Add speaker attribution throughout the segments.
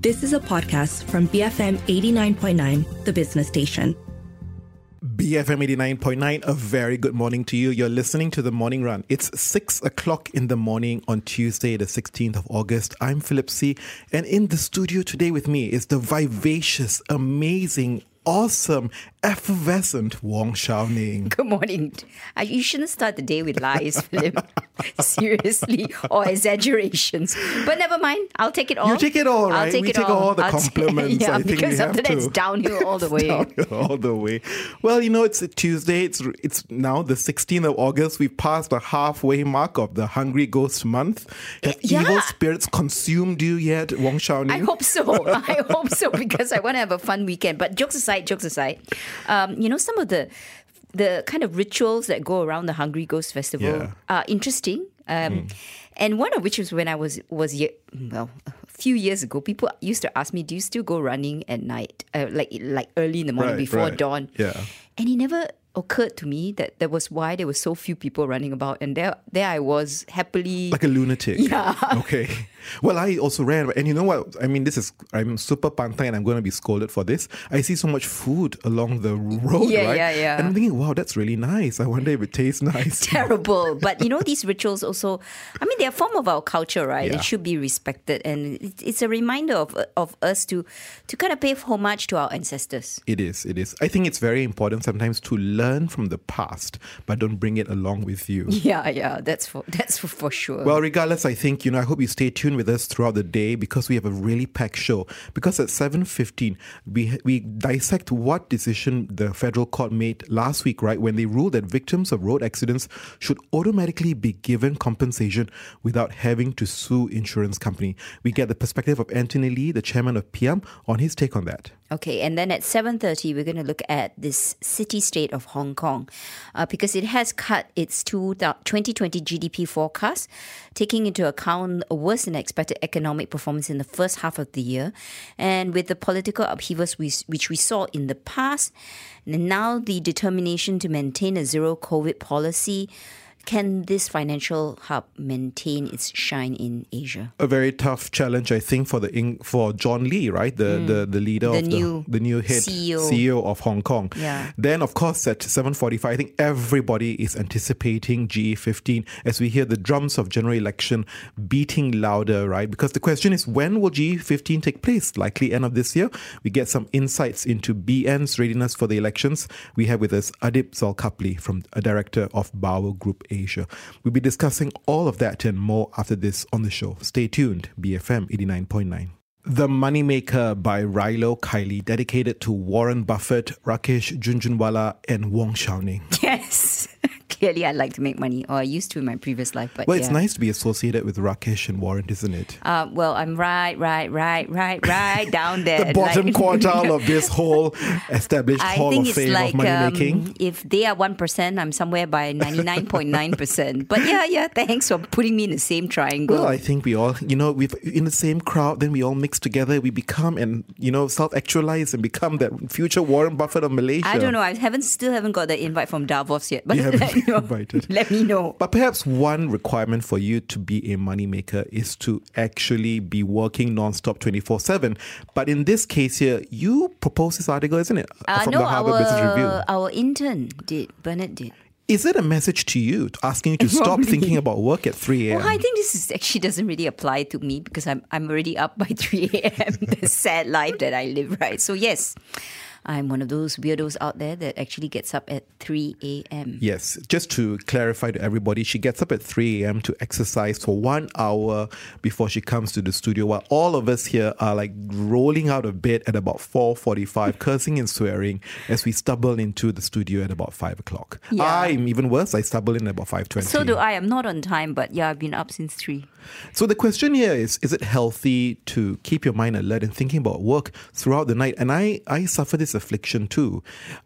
Speaker 1: This is a podcast from BFM 89.9, the business station.
Speaker 2: BFM 89.9, a very good morning to you. You're listening to The Morning Run. It's 6 o'clock in the morning on Tuesday, the 16th of August. I'm Philip See. And in the studio today with me is the vivacious, amazing, awesome, effervescent Wong Shou Ning.
Speaker 3: Good morning. Uh, You shouldn't start the day with lies, Philip. Seriously, or exaggerations. But never mind. I'll take it all.
Speaker 2: You take it all,
Speaker 3: I'll
Speaker 2: right?
Speaker 3: take
Speaker 2: we
Speaker 3: it
Speaker 2: take
Speaker 3: all.
Speaker 2: all the
Speaker 3: I'll
Speaker 2: compliments.
Speaker 3: yeah,
Speaker 2: I think
Speaker 3: because after that, it's downhill all the way.
Speaker 2: Downhill all the way. Well, you know, it's a Tuesday. It's it's now the 16th of August. We've passed the halfway mark of the Hungry Ghost Month. Have
Speaker 3: Yeah.
Speaker 2: evil spirits consumed you yet, Wong Shou Ning?
Speaker 3: I hope so. I hope so because I want to have a fun weekend. But jokes aside, jokes aside, um, you know some of the the kind of rituals that go around the Hungry Ghost Festival
Speaker 2: Yeah.
Speaker 3: Are interesting. Um, And one of which was when I was was ye- well a few years ago. People used to ask me, "Do you still go running at night, uh, like like early in the morning
Speaker 2: Right,
Speaker 3: before
Speaker 2: right.
Speaker 3: dawn?"
Speaker 2: Yeah.
Speaker 3: And it never occurred to me that that was why there were so few people running about, and there there I was happily
Speaker 2: like a lunatic.
Speaker 3: Yeah.
Speaker 2: Okay. Well, I also ran, and you know what? I mean, this is I'm super pantai, and I'm going to be scolded for this. I see so much food along the road,
Speaker 3: Yeah,
Speaker 2: right?
Speaker 3: yeah, yeah.
Speaker 2: And I'm thinking, wow, that's really nice. I wonder if it tastes nice.
Speaker 3: terrible. But you know, these rituals also, I mean, they're a form of our culture, right?
Speaker 2: Yeah.
Speaker 3: It should be respected. And it's a reminder of, of us to, to kind of pay homage to our ancestors.
Speaker 2: It is. It is. I think it's very important sometimes to learn from the past, but don't bring it along with you.
Speaker 3: Yeah, yeah, that's for, that's for, for sure.
Speaker 2: Well, regardless, I think you know. I hope you stay tuned with us throughout the day because we have a really packed show. Because at seven fifteen, we we dissect what decision the federal court made last week, right, when they ruled that victims of road accidents should automatically be given compensation without having to sue insurance company. We get the perspective of Anthony Lee, the chairman of PM, on his take on that.
Speaker 3: Okay, and then at 7.30, we're going to look at this city-state of Hong Kong uh, because it has cut its two 2020 GDP forecast, taking into account a worse than expected economic performance in the first half of the year. And with the political upheavals we, which we saw in the past, and now the determination to maintain a zero COVID policy, can this financial hub maintain its shine in Asia?
Speaker 2: a very tough challenge, I think, for the for John Lee, right, the hmm. the, the leader.
Speaker 3: The
Speaker 2: of
Speaker 3: new
Speaker 2: the the new head
Speaker 3: CEO.
Speaker 2: of Hong Kong.
Speaker 3: Yeah.
Speaker 2: Then, of course, at seven forty-five, I think everybody is anticipating GE15 as we hear the drums of general election beating louder, right? Because the question is, when will GE15 take place? Likely end of this year. We get some insights into BN's readiness for the elections. We have with us Adib Zalkapli from a director of Bower Group Asia. We'll be discussing all of that and more after this on the show. Stay tuned, BFM 89.9. The Moneymaker by Rilo Kiley, dedicated to Warren Buffett, Rakesh Jhunjhunwala, and Wong Shou Ning.
Speaker 3: Yes. Clearly, I like to make money, or I used to in my previous life. But
Speaker 2: Well,
Speaker 3: yeah.
Speaker 2: it's nice to be associated with Rakesh and Warren, isn't it?
Speaker 3: Uh, well, I'm right, right, right, right, right down there.
Speaker 2: the bottom
Speaker 3: like-
Speaker 2: quartile of this whole established
Speaker 3: I
Speaker 2: hall of fame
Speaker 3: like
Speaker 2: of money
Speaker 3: um,
Speaker 2: making.
Speaker 3: if they are one percent, I'm somewhere by ninety nine point nine percent. But yeah, yeah. Thanks for putting me in the same triangle.
Speaker 2: Well, I think we all, you know, we've in the same crowd, then we all mix together, we become and you know self-actualize and become that future Warren Buffett of Malaysia.
Speaker 3: I don't know. I haven't still haven't got the invite from Davos yet. But
Speaker 2: You haven't
Speaker 3: let me know.
Speaker 2: invited.
Speaker 3: Let me know.
Speaker 2: But perhaps one requirement for you to be a moneymaker is to actually be working non-stop 24-7. But in this case here, you proposed this article, isn't it?
Speaker 3: Uh,
Speaker 2: From
Speaker 3: no,
Speaker 2: the Harvard Business Review.
Speaker 3: our our intern did. Bernard did.
Speaker 2: Is it a message to you asking you to stop
Speaker 3: Probably.
Speaker 2: thinking about work at 3 a.m.?
Speaker 3: Well, I think this is actually doesn't really apply to me because I'm I'm already up by three a.m. the sad life that I live, right? So yes, I'm one of those weirdos out there that actually gets up at three a.m.
Speaker 2: Yes, just to clarify to everybody, she gets up at 3 a.m. to exercise for one hour before she comes to the studio, while all of us here are like rolling out of bed at about 4.45, cursing and swearing as we stumble into the studio at about 5 o'clock.
Speaker 3: Yeah.
Speaker 2: I'm even worse, I stumble in at about 5.20.
Speaker 3: So do I. I'm not on time, but yeah, I've been up since three.
Speaker 2: So the question here is is it healthy to keep your mind alert and thinking about work throughout the night? And I, I suffer this affliction too.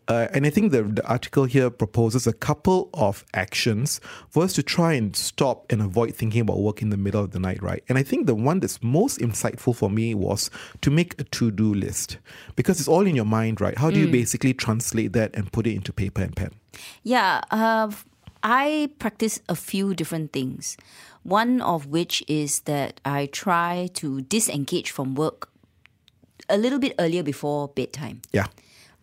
Speaker 2: Uh, and I think the, the article here proposes a couple of actions for us to try and stop and avoid thinking about work in the middle of the night, right? And I think the one that's most insightful for me was to make a to do list because it's all in your mind, right? How do you basically translate that and put it into paper and pen?
Speaker 3: Yeah, uh, I practice a few different things. One of which is that I try to disengage from work a little bit earlier before bedtime
Speaker 2: Yeah.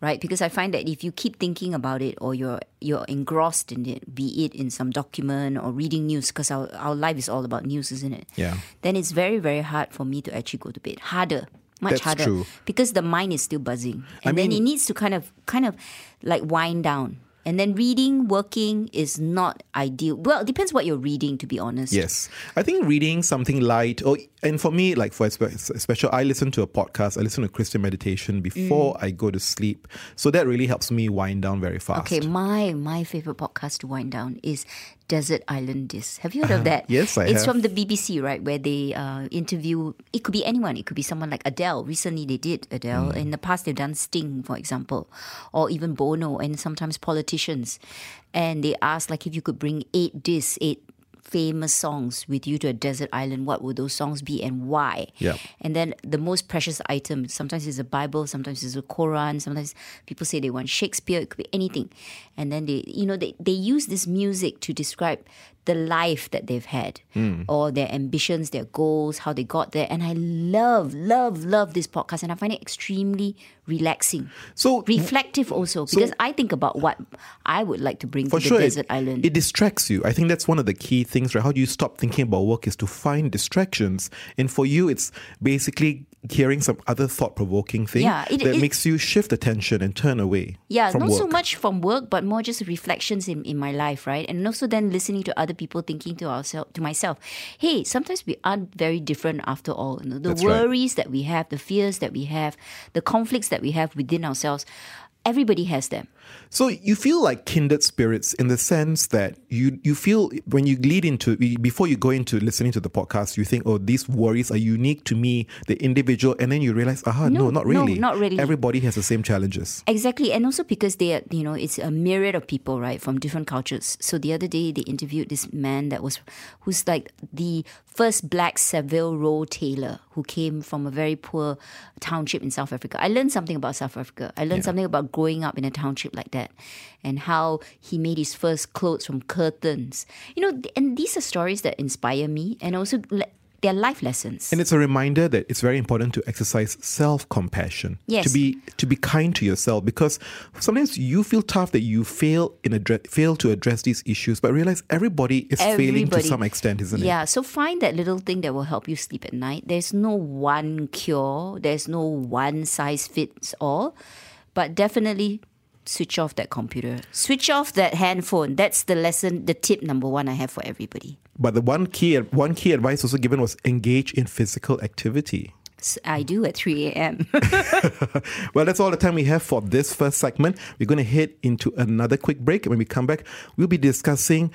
Speaker 3: right? Because I find that if you keep thinking about it or you're you're engrossed in it, be it in some document or reading news, because our, our life is all about news, isn't it?
Speaker 2: Yeah.
Speaker 3: Then it's very, very hard for me to actually go to bed. Harder. Much
Speaker 2: That's
Speaker 3: harder.
Speaker 2: true.
Speaker 3: Because the mind is still buzzing. And then
Speaker 2: mean-
Speaker 3: it needs to kind of kind of like wind down. And then reading, working is not ideal. Well, it depends what you're reading, to be honest.
Speaker 2: Yes. I think reading something light, or and for me, like for special, I listen to a podcast. I listen to Christian meditation before
Speaker 3: Mm.
Speaker 2: I go to sleep, so that really helps me wind down very fast.
Speaker 3: Okay, my my favorite podcast to wind down is Desert Island Disc. Have you heard of that?
Speaker 2: yes, I have.
Speaker 3: It's
Speaker 2: have.
Speaker 3: from the BBC, right? Where they uh, interview. It could be anyone. It could be someone like Adele. Recently, they did Adele.
Speaker 2: Hmm.
Speaker 3: In the past, they've done Sting, for example, or even Bono, and sometimes politicians. And they ask like if you could bring eight discs, eight famous songs with you to a desert island, what would those songs be and why?
Speaker 2: Yep.
Speaker 3: And then the most precious item, sometimes it's a Bible, sometimes it's a Quran, sometimes people say they want Shakespeare, it could be anything. And then they, you know, they, they use this music to describe the life that they've had hmm. or their ambitions, their goals, how they got there. And I love, love, love this podcast and I find it extremely relaxing.
Speaker 2: So
Speaker 3: Reflective also, because I think about what I would like to bring to the
Speaker 2: sure, it-
Speaker 3: desert island.
Speaker 2: It distracts you. I think that's one of the key things, right? How do you stop thinking about work is to find distractions. And for you, it's basically hearing some other thought provoking thing
Speaker 3: Yeah, it-
Speaker 2: that
Speaker 3: it-
Speaker 2: makes you shift attention and turn away.
Speaker 3: Yeah, not
Speaker 2: work.
Speaker 3: so much from work, but more just reflections in, in my life, right? And also then listening to other people, thinking to ourselves, to myself, hey, sometimes we aren't very different after all. You know, the
Speaker 2: That's right.
Speaker 3: worries that we have, the fears that we have, the conflicts that we have within ourselves, everybody has them.
Speaker 2: So you feel like kindred spirits in the sense that you you feel when you lead into before you go into listening to the podcast, you think, oh, these worries are unique to me, the individual, and then you realize, aha, no,
Speaker 3: No,
Speaker 2: not
Speaker 3: no,
Speaker 2: really.
Speaker 3: not really.
Speaker 2: Everybody has the same challenges.
Speaker 3: Exactly, and also because they are, you know, it's a myriad of people, right, from different cultures. So the other day they interviewed this man that was, who's like the first black Savile Row tailor who came from a very poor township in South Africa. I learned something about South Africa. I learned something about growing up in a township like that, and how he made his first clothes from curtains. You know, and these are stories that inspire me, and also le- they're life lessons.
Speaker 2: And it's a reminder that it's very important to exercise self-compassion.
Speaker 3: Yes.
Speaker 2: To be to be kind to yourself because sometimes you feel tough that you fail in address, fail to address these issues, but realize everybody is failing to some extent, isn't it?
Speaker 3: Yeah, so find that little thing that will help you sleep at night. There's no one cure, there's no one size fits all, but definitely switch off that computer, switch off that handphone. That's the lesson, the tip number one I have for everybody.
Speaker 2: But the one key one key advice also given was engage in physical activity.
Speaker 3: I do at 3 a.m.
Speaker 2: Well, that's all the time we have for this first segment. We're going to head into another quick break. When we come back, we'll be discussing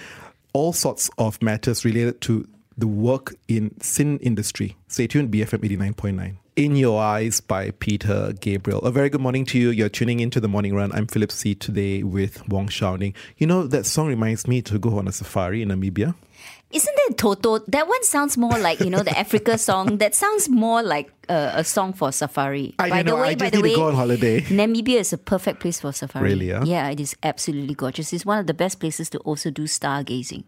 Speaker 2: all sorts of matters related to the work in sin industry. Stay tuned, BFM 89.9. In Your Eyes by Peter Gabriel. A very good morning to you. You're tuning into the morning run. I'm Philip See. today with Wong Shou Ning. You know, that song reminds me to go on a safari in Namibia.
Speaker 3: Isn't that Toto? That one sounds more like, you know, the Africa song. That sounds more like uh, a song for safari.
Speaker 2: I
Speaker 3: by the
Speaker 2: know,
Speaker 3: way,
Speaker 2: I
Speaker 3: by the way,
Speaker 2: go on holiday.
Speaker 3: Namibia is a perfect place for safari.
Speaker 2: Really, ah?
Speaker 3: Yeah, it is absolutely gorgeous. It's one of the best places to also do stargazing.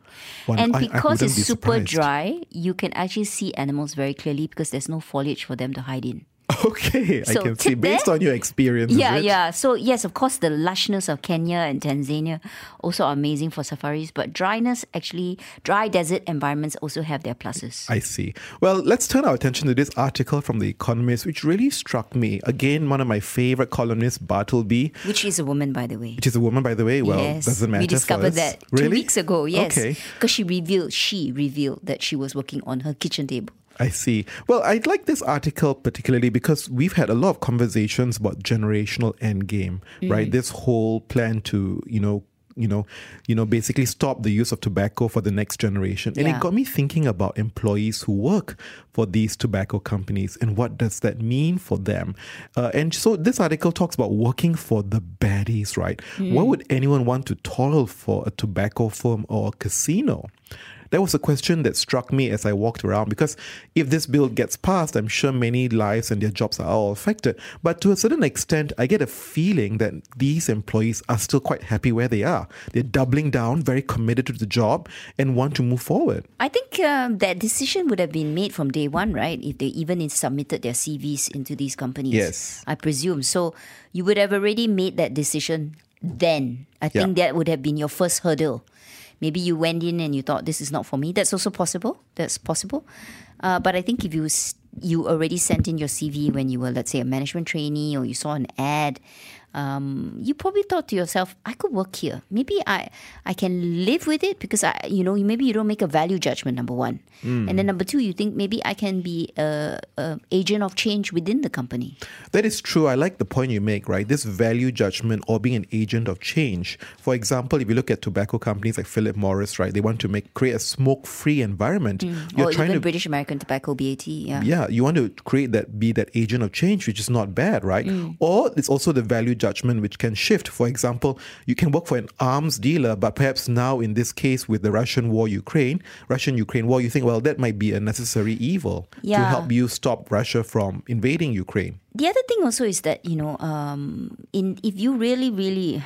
Speaker 2: One-
Speaker 3: and
Speaker 2: I- I
Speaker 3: because
Speaker 2: wouldn't
Speaker 3: it's
Speaker 2: be
Speaker 3: super
Speaker 2: surprised.
Speaker 3: dry, you can actually see animals very clearly because there's no foliage for them to hide in.
Speaker 2: Okay, I can see. Based
Speaker 3: there?
Speaker 2: on your experience,
Speaker 3: Yeah, yeah. So yes, of course, the lushness of Kenya and Tanzania also are amazing for safaris. But dryness, actually, dry desert environments also have their pluses.
Speaker 2: I see. Well, let's turn our attention to this article from The Economist, which really struck me. Again, one of my favorite columnists, Bartleby,
Speaker 3: Which is a woman, by the way.
Speaker 2: which is a woman, by the way. Well,
Speaker 3: yes,
Speaker 2: doesn't matter.
Speaker 3: we discovered that
Speaker 2: really?
Speaker 3: two weeks ago. Yes,
Speaker 2: Okay,
Speaker 3: because she revealed she revealed that she was working on her kitchen table.
Speaker 2: I see. Well, I like this article particularly because we've had a lot of conversations about generational endgame,
Speaker 3: Mm.
Speaker 2: right? This whole plan to, you know, you know, you know, basically stop the use of tobacco for the next generation. And
Speaker 3: Yeah.
Speaker 2: it got me thinking about employees who work for these tobacco companies and what does that mean for them. Uh, and so this article talks about working for the baddies, right?
Speaker 3: Mm.
Speaker 2: Why would anyone want to toil for a tobacco firm or a casino? That was a question that struck me as I walked around because if this bill gets passed, I'm sure many lives and their jobs are all affected. But to a certain extent, I get a feeling that these employees are still quite happy where they are. They're doubling down, very committed to the job, and want to move forward.
Speaker 3: I think um, that decision would have been made from day one, right? If they even submitted their CVs into these companies.
Speaker 2: Yes.
Speaker 3: I presume. So you would have already made that decision then. I
Speaker 2: Yeah.
Speaker 3: think that would have been your first hurdle. Maybe you went in and you thought this is not for me. That's also possible. That's possible. Uh, but I think if you you already sent in your CV when you were, let's say, a management trainee, or you saw an ad, um, you probably thought to yourself, "I could work here. Maybe I I can live with it because I, you know, maybe you don't make a value judgment. Number one, and then number two, you think maybe I can be a, a agent of change within the company.
Speaker 2: That is true. I like the point you make, right? This value judgment or being an agent of change. For example, if you look at tobacco companies like Philip Morris, right, they want to make create a smoke-free environment. Mm.
Speaker 3: You're or even British American Tobacco, BAT. Yeah.
Speaker 2: yeah, you want to create that, be that agent of change, which is not bad, right? Or it's also the value judgment which can shift. For example, you can work for an arms dealer, but perhaps now in this case with the Russian war, Ukraine, Russian Ukraine war, you think, well, that might be a necessary evil to help you stop Russia from invading Ukraine.
Speaker 3: The other thing also is that you know, um, in if you really, really,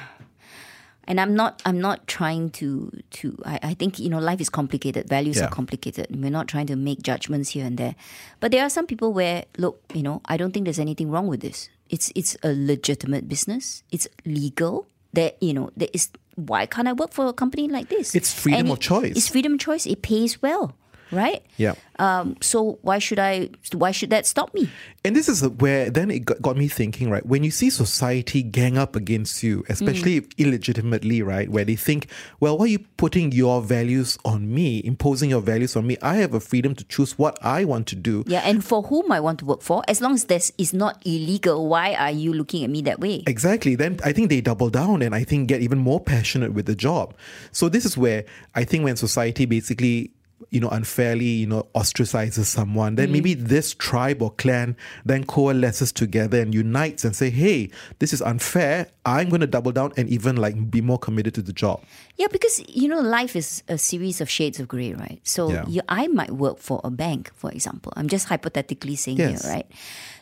Speaker 3: and I'm not, I'm not trying to, to. I, I think you know, life is complicated. Values
Speaker 2: Yeah.
Speaker 3: are complicated. We're not trying to make judgments here and there, but there are some people where, look, you know, I don't think there's anything wrong with this. It's it's a legitimate business. It's legal. That you know, there is. Why can't I work for a company like this?
Speaker 2: It's freedom of choice.
Speaker 3: It's freedom of choice. It pays well, right?
Speaker 2: Yeah.
Speaker 3: Um, so why should I? Why should that stop me?
Speaker 2: And this is where then it got, got me thinking, right? When you see society gang up against you, especially
Speaker 3: Mm.
Speaker 2: illegitimately, right? Where they think, well, why are you putting your values on me, imposing your values on me? I have a freedom to choose what I want to do.
Speaker 3: Yeah, and for whom I want to work for, as long as this is not illegal, why are you looking at me that way?
Speaker 2: Exactly. Then I think they double down and I think get even more passionate with the job. So this is where I think when society basically you know unfairly you know ostracizes someone then mm. maybe this tribe or clan then coalesces together and unites and say hey this is unfair i'm going to double down and even like be more committed to the job
Speaker 3: Yeah, because you know, life is a series of shades of grey, right? So
Speaker 2: Yeah.
Speaker 3: you, I might work for a bank, for example. I'm just hypothetically saying
Speaker 2: Yes.
Speaker 3: here, right?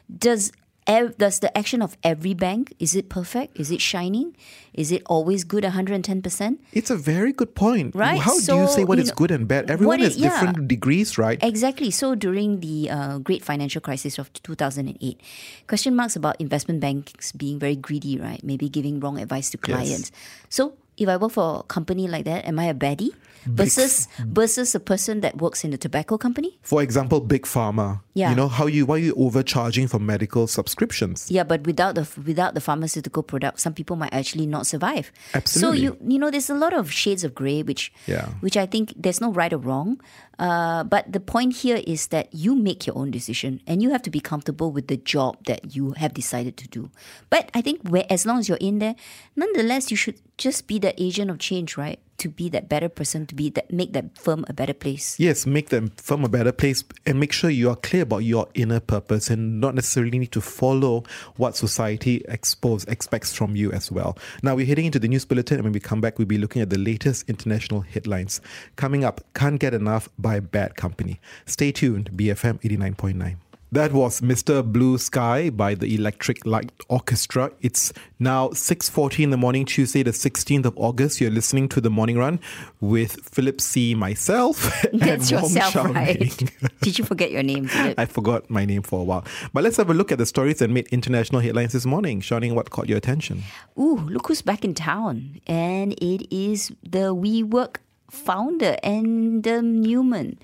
Speaker 3: Does ev- does the action of every bank is it perfect? Is it shining? Is it always good 110%?
Speaker 2: it's a very good point
Speaker 3: Right,
Speaker 2: how do you say what
Speaker 3: you
Speaker 2: is
Speaker 3: know,
Speaker 2: good and bad everyone has
Speaker 3: yeah.
Speaker 2: different degrees right
Speaker 3: Exactly. So during the uh, great financial crisis of 2008, question marks about investment banks being very greedy, right? Maybe giving wrong advice to clients. So if I work for a company like that, am I a baddie? Versus versus a person that works in a tobacco company?
Speaker 2: for example big pharma
Speaker 3: Yeah.
Speaker 2: you know how you why are you overcharging for medical subscriptions
Speaker 3: Yeah, but without the without the pharmaceutical product, some people might actually not survive.
Speaker 2: Absolutely.
Speaker 3: So you you know, there's a lot of shades of grey, which
Speaker 2: Yeah.
Speaker 3: which I think there's no right or wrong. Uh, but the point here is that you make your own decision, and you have to be comfortable with the job that you have decided to do. But I think where as long as you're in there, nonetheless, you should just be the agent of change, right? To be that better person, to be that make that firm a better place.
Speaker 2: Yes, make them firm a better place and make sure you are clear about your inner purpose and not necessarily need to follow what society expose, expects from you as well. Now we're heading into the news bulletin and when we come back, we'll be looking at the latest international headlines. Coming up, Can't Get Enough by Bad Company. Stay tuned, BFM 89.9. That was Mr. Blue Sky by the Electric Light Orchestra. It's now 6.40 in the morning, Tuesday, the 16th of August. You're listening to The Morning Run with Philip See., myself,
Speaker 3: That's
Speaker 2: and
Speaker 3: yourself,
Speaker 2: Chao
Speaker 3: right? Did you forget your name? Philip?
Speaker 2: I forgot my name for a while. But let's have a look at the stories that made international headlines this morning. Shou Ning, what caught your attention?
Speaker 3: Ooh, look who's back in town. And it is the WeWork founder, Adam Neumann.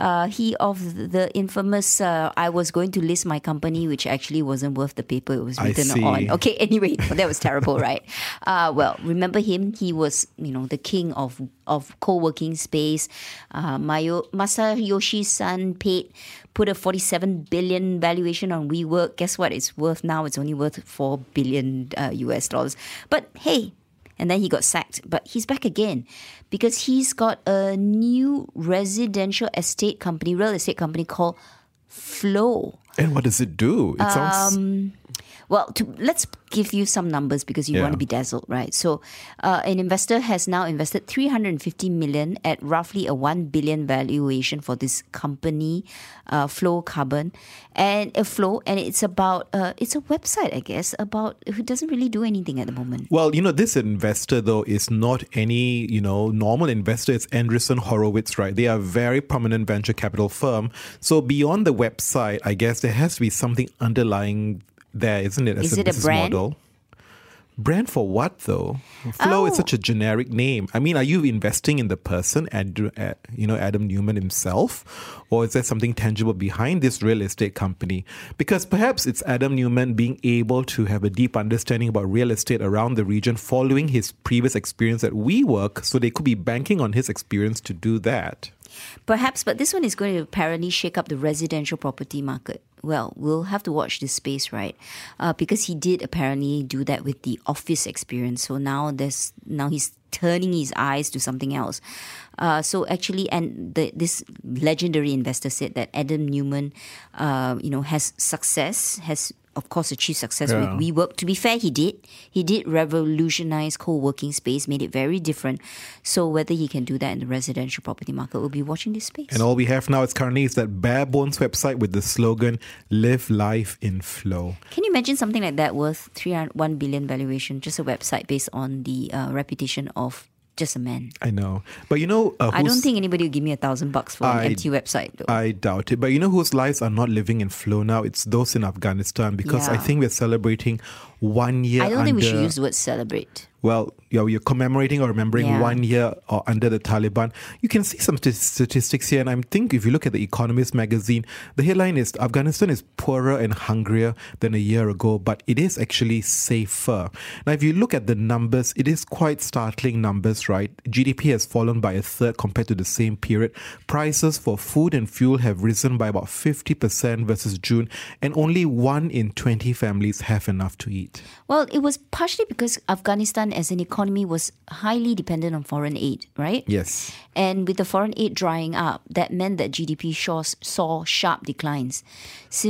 Speaker 3: Uh, he of the infamous uh, I was going to list my company, which actually wasn't worth the paper it was written on. Okay, anyway, that was terrible, right? Uh, well, remember him? He was, you know, the king of of co-working space. Uh, Mayo, Masayoshi Son paid put a 47 billion valuation on WeWork. Guess what? It's worth now. It's only worth 4 billion uh, US dollars. But hey, and then he got sacked. But he's back again because he's got a new residential estate company, real estate company called Flow.
Speaker 2: And what does it do? It sounds.
Speaker 3: Um, Well, to, let's give you some numbers because you
Speaker 2: Yeah.
Speaker 3: want to be dazzled, right? So, uh, an investor has now invested 350 million at roughly a 1 billion valuation for this company, uh, Flow Carbon, and a Flow, and it's about uh, it's a website, I guess, about who doesn't really do anything at the moment.
Speaker 2: Well, you know, this investor though is not any, you know, normal investor. It's Andreessen Horowitz, right? They are a very prominent venture capital firm. So beyond the website, I guess there has to be something underlying there, isn't it? As
Speaker 3: Is it a
Speaker 2: business
Speaker 3: brand?
Speaker 2: model. Brand for what though? Flow is
Speaker 3: Oh.
Speaker 2: such a generic name. I mean, are you investing in the person, Ad, uh, you know, Adam Neumann himself, or is there something tangible behind this real estate company? Because perhaps it's Adam Neumann being able to have a deep understanding about real estate around the region, following his previous experience at WeWork, so they could be banking on his experience to do that.
Speaker 3: Perhaps, but this one is going to apparently shake up the residential property market. Well, we'll have to watch this space, right? Uh, because he did apparently do that with the office experience. So now there's now he's turning his eyes to something else. Uh, so actually, and the, this legendary investor said that Adam Neumann, uh, you know, has success, has of course achieved success
Speaker 2: Yeah.
Speaker 3: with WeWork. To be fair, he did. He did revolutionize co-working space, made it very different. So whether he can do that in the residential property market, we'll be watching this space.
Speaker 2: And all we have now is currently is that bare bones website with the slogan "Live Life in Flow."
Speaker 3: Can you imagine something like that worth 301 billion valuation, just a website based on the uh, reputation of just a man?
Speaker 2: I know, but you know, uh,
Speaker 3: I don't think anybody will give me a thousand bucks for
Speaker 2: I-
Speaker 3: an empty website. Though.
Speaker 2: I doubt it. But you know whose lives are not living in flow now? It's those in Afghanistan because I think we're celebrating one year
Speaker 3: I don't
Speaker 2: under.
Speaker 3: think we should use the word celebrate.
Speaker 2: well, you're, you're commemorating or remembering
Speaker 3: Yeah.
Speaker 2: one year or under the Taliban. You can see some st- statistics here, and I think if you look at the Economist magazine, the headline is Afghanistan is poorer and hungrier than a year ago, but it is actually safer. Now, if you look at the numbers, it is quite startling numbers, right? GDP has fallen by a third compared to the same period. Prices for food and fuel have risen by about 50% versus June, and only one in 20 families have enough to eat.
Speaker 3: Well, it was partially because Afghanistan as an economy was highly dependent on foreign aid, right?
Speaker 2: Yes.
Speaker 3: And with the foreign aid drying up, that meant that GDP saw, saw sharp declines.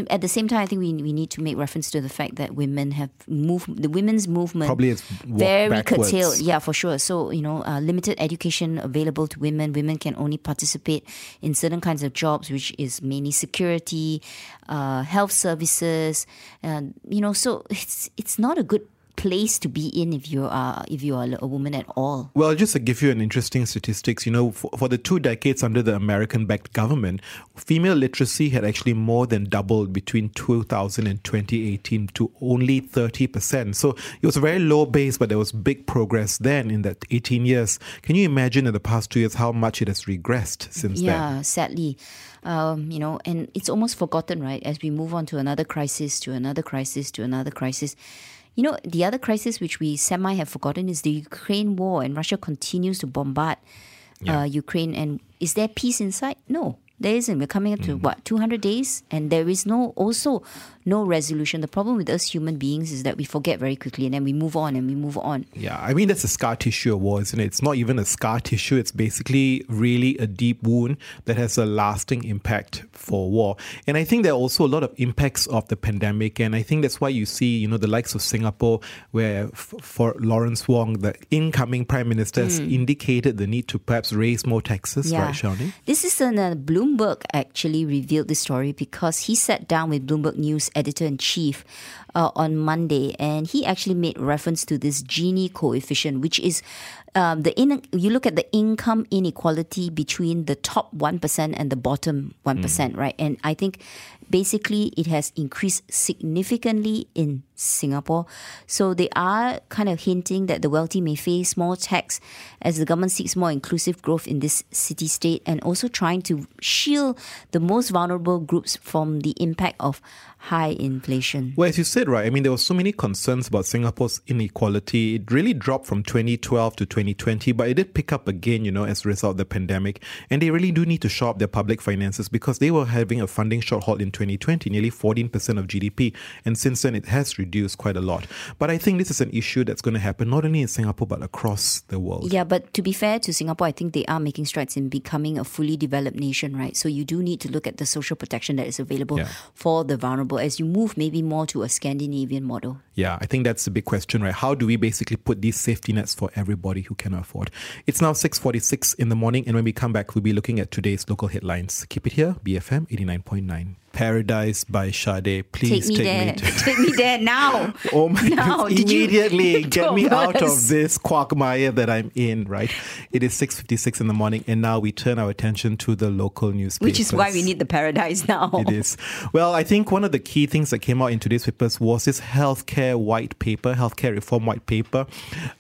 Speaker 3: At the same time, I think we, we need to make reference to the fact that women have moved, the women's movement
Speaker 2: Probably it's
Speaker 3: very
Speaker 2: backwards.
Speaker 3: curtailed. Yeah, for sure. So, you know, uh, limited education available to women. Women can only participate in certain kinds of jobs, which is mainly security, uh, health services. And, you know, so it's, it's not a good place to be in if you are if you are a woman at all.
Speaker 2: Well, just to give you an interesting statistics, you know, for, for the two decades under the American-backed government, female literacy had actually more than doubled between 2000 and 2018 to only 30%. So it was a very low base, but there was big progress then in that 18 years. Can you imagine in the past two years how much it has regressed since then?
Speaker 3: Yeah, sadly. Um, you know, and it's almost forgotten, right? As we move on to another crisis, to another crisis, to another crisis. You know, the other crisis which we semi have forgotten is the Ukraine war, and Russia continues to bombard uh, Ukraine. And is there peace inside? No, there isn't. We're coming up to what, 200 days? And there is no, also, no resolution. The problem with us human beings is that we forget very quickly and then we move on and we move on.
Speaker 2: Yeah, I mean, that's a scar tissue of war, isn't it? It's not even a scar tissue. It's basically really a deep wound that has a lasting impact for war. And I think there are also a lot of impacts of the pandemic. And I think that's why you see, you know, the likes of Singapore, where f- for Lawrence Wong, the incoming prime minister, has indicated the need to perhaps raise more taxes, right, Shou Ning?
Speaker 3: This is an, uh, Bloomberg actually revealed this story because he sat down with Bloomberg News editor in chief uh, on Monday, and he actually made reference to this Gini coefficient, which is um, the in, you look at the income inequality between the top one percent and the bottom one right? And I think basically it has increased significantly in Singapore. So they are kind of hinting that the wealthy may face more tax as the government seeks more inclusive growth in this city state and also trying to shield the most vulnerable groups from the impact of high inflation.
Speaker 2: Well, as you said, right, I mean, there were so many concerns about Singapore's inequality. It really dropped from 2012 to 2020, but it did pick up again, you know, as a result of the pandemic. And they really do need to shore up their public finances because they were having a funding shortfall in 2020, nearly 14% of GDP. And since then, it has reduced quite a lot. But I think this is an issue that's going to happen not only in Singapore, but across the world.
Speaker 3: Yeah, but to be fair to Singapore, I think they are making strides in becoming a fully developed nation, right? So you do need to look at the social protection that is available
Speaker 2: Yeah.
Speaker 3: for the vulnerable as you move maybe more to a Scandinavian model?
Speaker 2: Yeah, I think that's the big question, right? How do we basically put these safety nets for everybody who can afford? It's now 6:46 in the morning, and when we come back, we'll be looking at today's local headlines. Keep it here, BFM 89.9. Paradise by Sade. Please
Speaker 3: Take me
Speaker 2: take
Speaker 3: there.
Speaker 2: me to
Speaker 3: Take me there now.
Speaker 2: Oh my
Speaker 3: Now,
Speaker 2: goodness.
Speaker 3: did you-
Speaker 2: Immediately get me out of this quagmire that I'm in, right? It is 6.56 in the morning and now we turn our attention to the local newspapers.
Speaker 3: Which is why we need the paradise now.
Speaker 2: It is. Well, I think one of the key things that came out in today's papers was this healthcare white paper, healthcare reform white paper.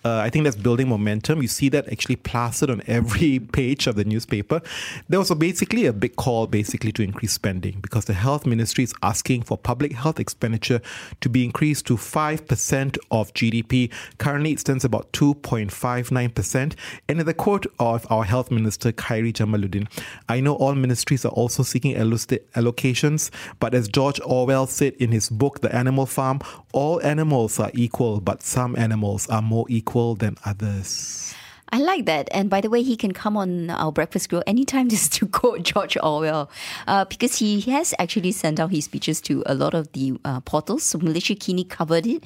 Speaker 2: Uh, I think that's building momentum. You see that actually plastered on every page of the newspaper. There was a basically a big call, basically to increase spending because the health ministry is asking for public health expenditure to be increased to five percent of GDP. Currently, it stands about two point five nine percent. And in the quote of our health minister Khairy Jamaluddin, I know all ministries are also seeking allocations, but as George Orwell said in his book The Animal Farm, all animals are equal, but some animals are more equal than others.
Speaker 3: I like that. And by the way, he can come on our breakfast grill anytime just to quote George Orwell, uh, because he has actually sent out his speeches to a lot of the uh, portals. So Malaysiakini covered it.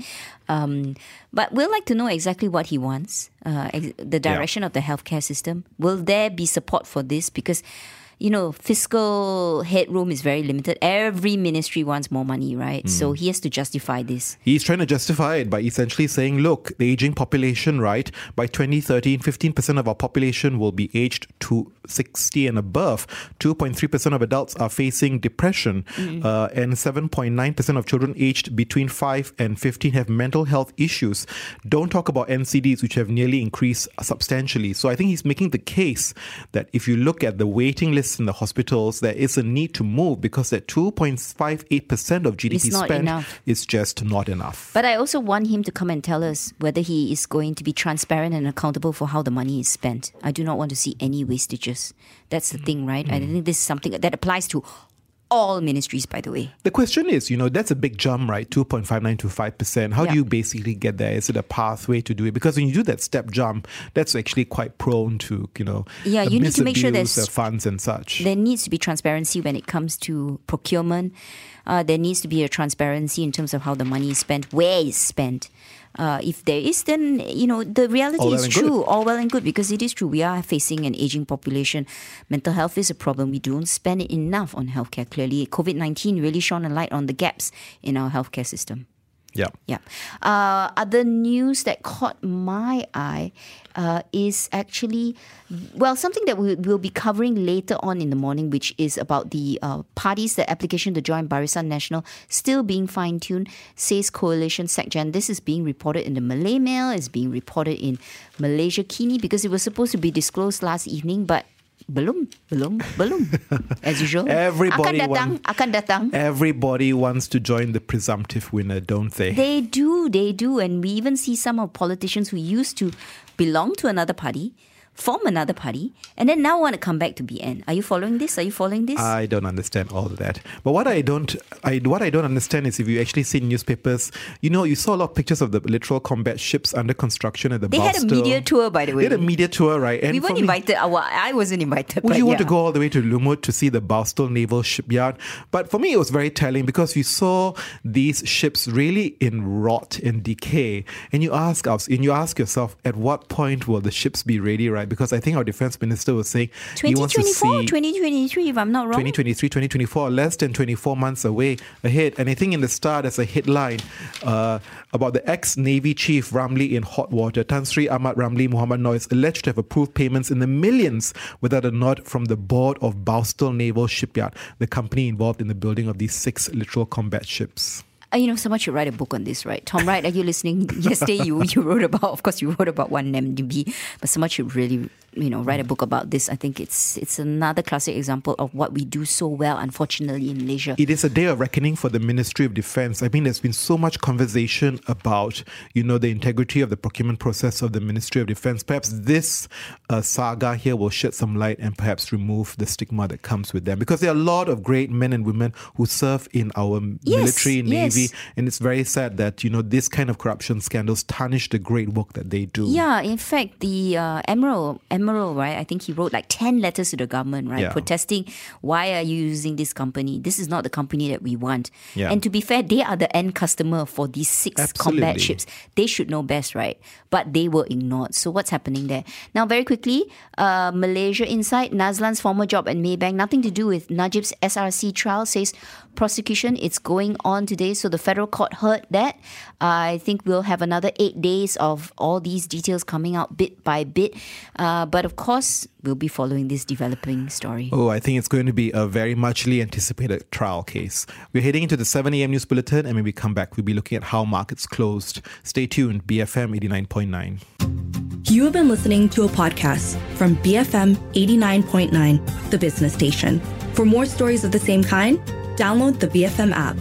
Speaker 3: Um, but we'd like to know exactly what he wants, uh, ex- the direction of the healthcare system. Will there be support for this? Because you know, fiscal headroom is very limited. Every ministry wants more money, right? So he has to justify this.
Speaker 2: He's trying to justify it by essentially saying, look, the aging population, right? By 2013, 15% of our population will be aged to 60 and above. 2.3% of adults are facing depression, uh, and 7.9% of children aged between 5 and 15 have mental health issues. Don't talk about NCDs, which have nearly increased substantially. So I think he's making the case that if you look at the waiting lists in the hospitals, there is a need to move because that 2.58% of GDP spent
Speaker 3: enough.
Speaker 2: is just not enough.
Speaker 3: But I also want him to come and tell us whether he is going to be transparent and accountable for how the money is spent. I do not want to see any wastages. That's the thing, right? I hmm. think this is something that applies to all ministries, by the way.
Speaker 2: The question is, you know, that's a big jump, right? 2.59 to 5%. How
Speaker 3: Yeah.
Speaker 2: do you basically get there? Is it a pathway to do it? Because when you do that step jump, that's actually quite prone to, you know,
Speaker 3: Yeah, you need to make sure there's-
Speaker 2: funds and such.
Speaker 3: There needs to be transparency when it comes to procurement. Uh, there needs to be a transparency in terms of how the money is spent, where it's spent. Uh, if there is, then you know the reality
Speaker 2: All
Speaker 3: is true. All well and good because it is true. We are facing an aging population. Mental health is a problem. We don't spend enough on healthcare. Clearly, COVID nineteen really shone a light on the gaps in our healthcare system.
Speaker 2: Yeah.
Speaker 3: Yeah. Uh, other news that caught my eye uh, is actually, well, something that we will be covering later on in the morning, which is about the uh, parties, the application to join Barisan Nasional still being fine tuned, says Coalition SecGen. This is being reported in the Malay Mail, it's being reported in Malaysiakini because it was supposed to be disclosed last evening, but belum, belum, belum. As usual.
Speaker 2: Everybody
Speaker 3: akan datang,
Speaker 2: want-
Speaker 3: akan datang.
Speaker 2: Everybody wants to join the presumptive winner, don't they?
Speaker 3: They do, they do. And we even see some of politicians who used to belong to another party, form another party, and then now want to come back to BN. Are you following this? Are you following this?
Speaker 2: I don't understand all of that. But what I don't, I what I don't understand is if you actually see newspapers, you know, you saw a lot of pictures of the littoral combat ships under construction at the.
Speaker 3: they had a media tour, by the way.
Speaker 2: They had a media tour, right? And
Speaker 3: we weren't invited. Uh, well, I wasn't invited.
Speaker 2: Would you want to go all the way to Lumut to see the Boustead Naval Shipyard? But for me, it was very telling because you saw these ships really in rot and decay, and you ask us, and you ask yourself, at what point will the ships be ready? Right? Because I think our defense minister was saying he wants to
Speaker 3: 2024,
Speaker 2: see
Speaker 3: 2023, if I'm not wrong.
Speaker 2: 2023, 2024, less than 24 months away ahead. And I think in the start, as a headline uh, about the ex Navy chief Ramli in hot water, Tan Sri Ahmad Ramli Muhammad Noor is alleged to have approved payments in the millions without a nod from the board of Boustead Naval Shipyard, the company involved in the building of these six littoral combat ships.
Speaker 3: Uh, you know, so much you write a book on this, right? Tom Wright, are you listening? Yesterday, you you wrote about, of course, you wrote about one MDB, but so much you really, you know, write a book about this. I think it's it's another classic example of what we do so well, unfortunately, in Malaysia.
Speaker 2: It is a day of reckoning for the Ministry of Defense. I mean, there's been so much conversation about, you know, the integrity of the procurement process of the Ministry of Defense. Perhaps this uh, saga here will shed some light and perhaps remove the stigma that comes with them. Because there are a lot of great men and women who serve in our
Speaker 3: Yes,
Speaker 2: military, navy,
Speaker 3: yes,
Speaker 2: and it's very sad that you know this kind of corruption scandals tarnish the great work that they do.
Speaker 3: Yeah, in fact, the uh, Emerald, Emerald, right? I think he wrote like ten letters to the government, right,
Speaker 2: Yeah.
Speaker 3: protesting. Why are you using this company? This is not the company that we want.
Speaker 2: Yeah.
Speaker 3: And to be fair, they are the end customer for these six combat
Speaker 2: Absolutely.
Speaker 3: ships. They should know best, right? But they were ignored. So what's happening there? Now, very quickly, uh, Malaysia Insight, Nazlan's former job at Maybank, nothing to do with Najib's SRC trial, says prosecution. It's going on today. So the federal court heard that. I think we'll have another eight days of all these details coming out bit by bit. Uh, but of course, we'll be following this developing story.
Speaker 2: Oh, I think it's going to be a very muchly anticipated trial case. We're heading into the 7 a.m. news bulletin, and when we come back, we'll be looking at how markets closed. Stay tuned, BFM 89.9.
Speaker 1: You have been listening to a podcast from BFM 89.9, the business station. For more stories of the same kind, download the BFM app.